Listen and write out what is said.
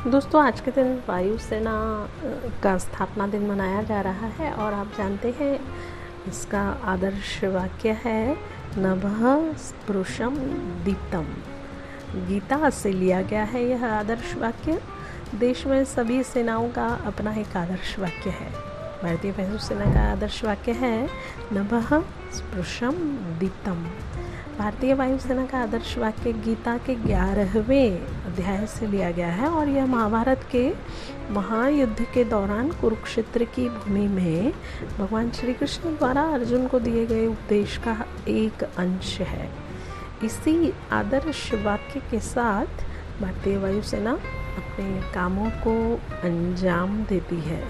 दोस्तों, आज के दिन वायुसेना का स्थापना दिन मनाया जा रहा है और आप जानते हैं इसका आदर्श वाक्य है नभः स्पृशम दीप्तम। गीता से लिया गया है यह आदर्श वाक्य। देश में सभी सेनाओं का अपना एक आदर्श वाक्य है। भारतीय वायुसेना का आदर्श वाक्य है नभः स्पृशम दीप्तम। भारतीय वायुसेना का आदर्श वाक्य गीता के ग्यारहवें अध्याय से लिया गया है और यह महाभारत के महायुद्ध के दौरान कुरुक्षेत्र की भूमि में भगवान श्री कृष्ण द्वारा अर्जुन को दिए गए उपदेश का एक अंश है। इसी आदर्श वाक्य के साथ भारतीय वायुसेना अपने कामों को अंजाम देती है।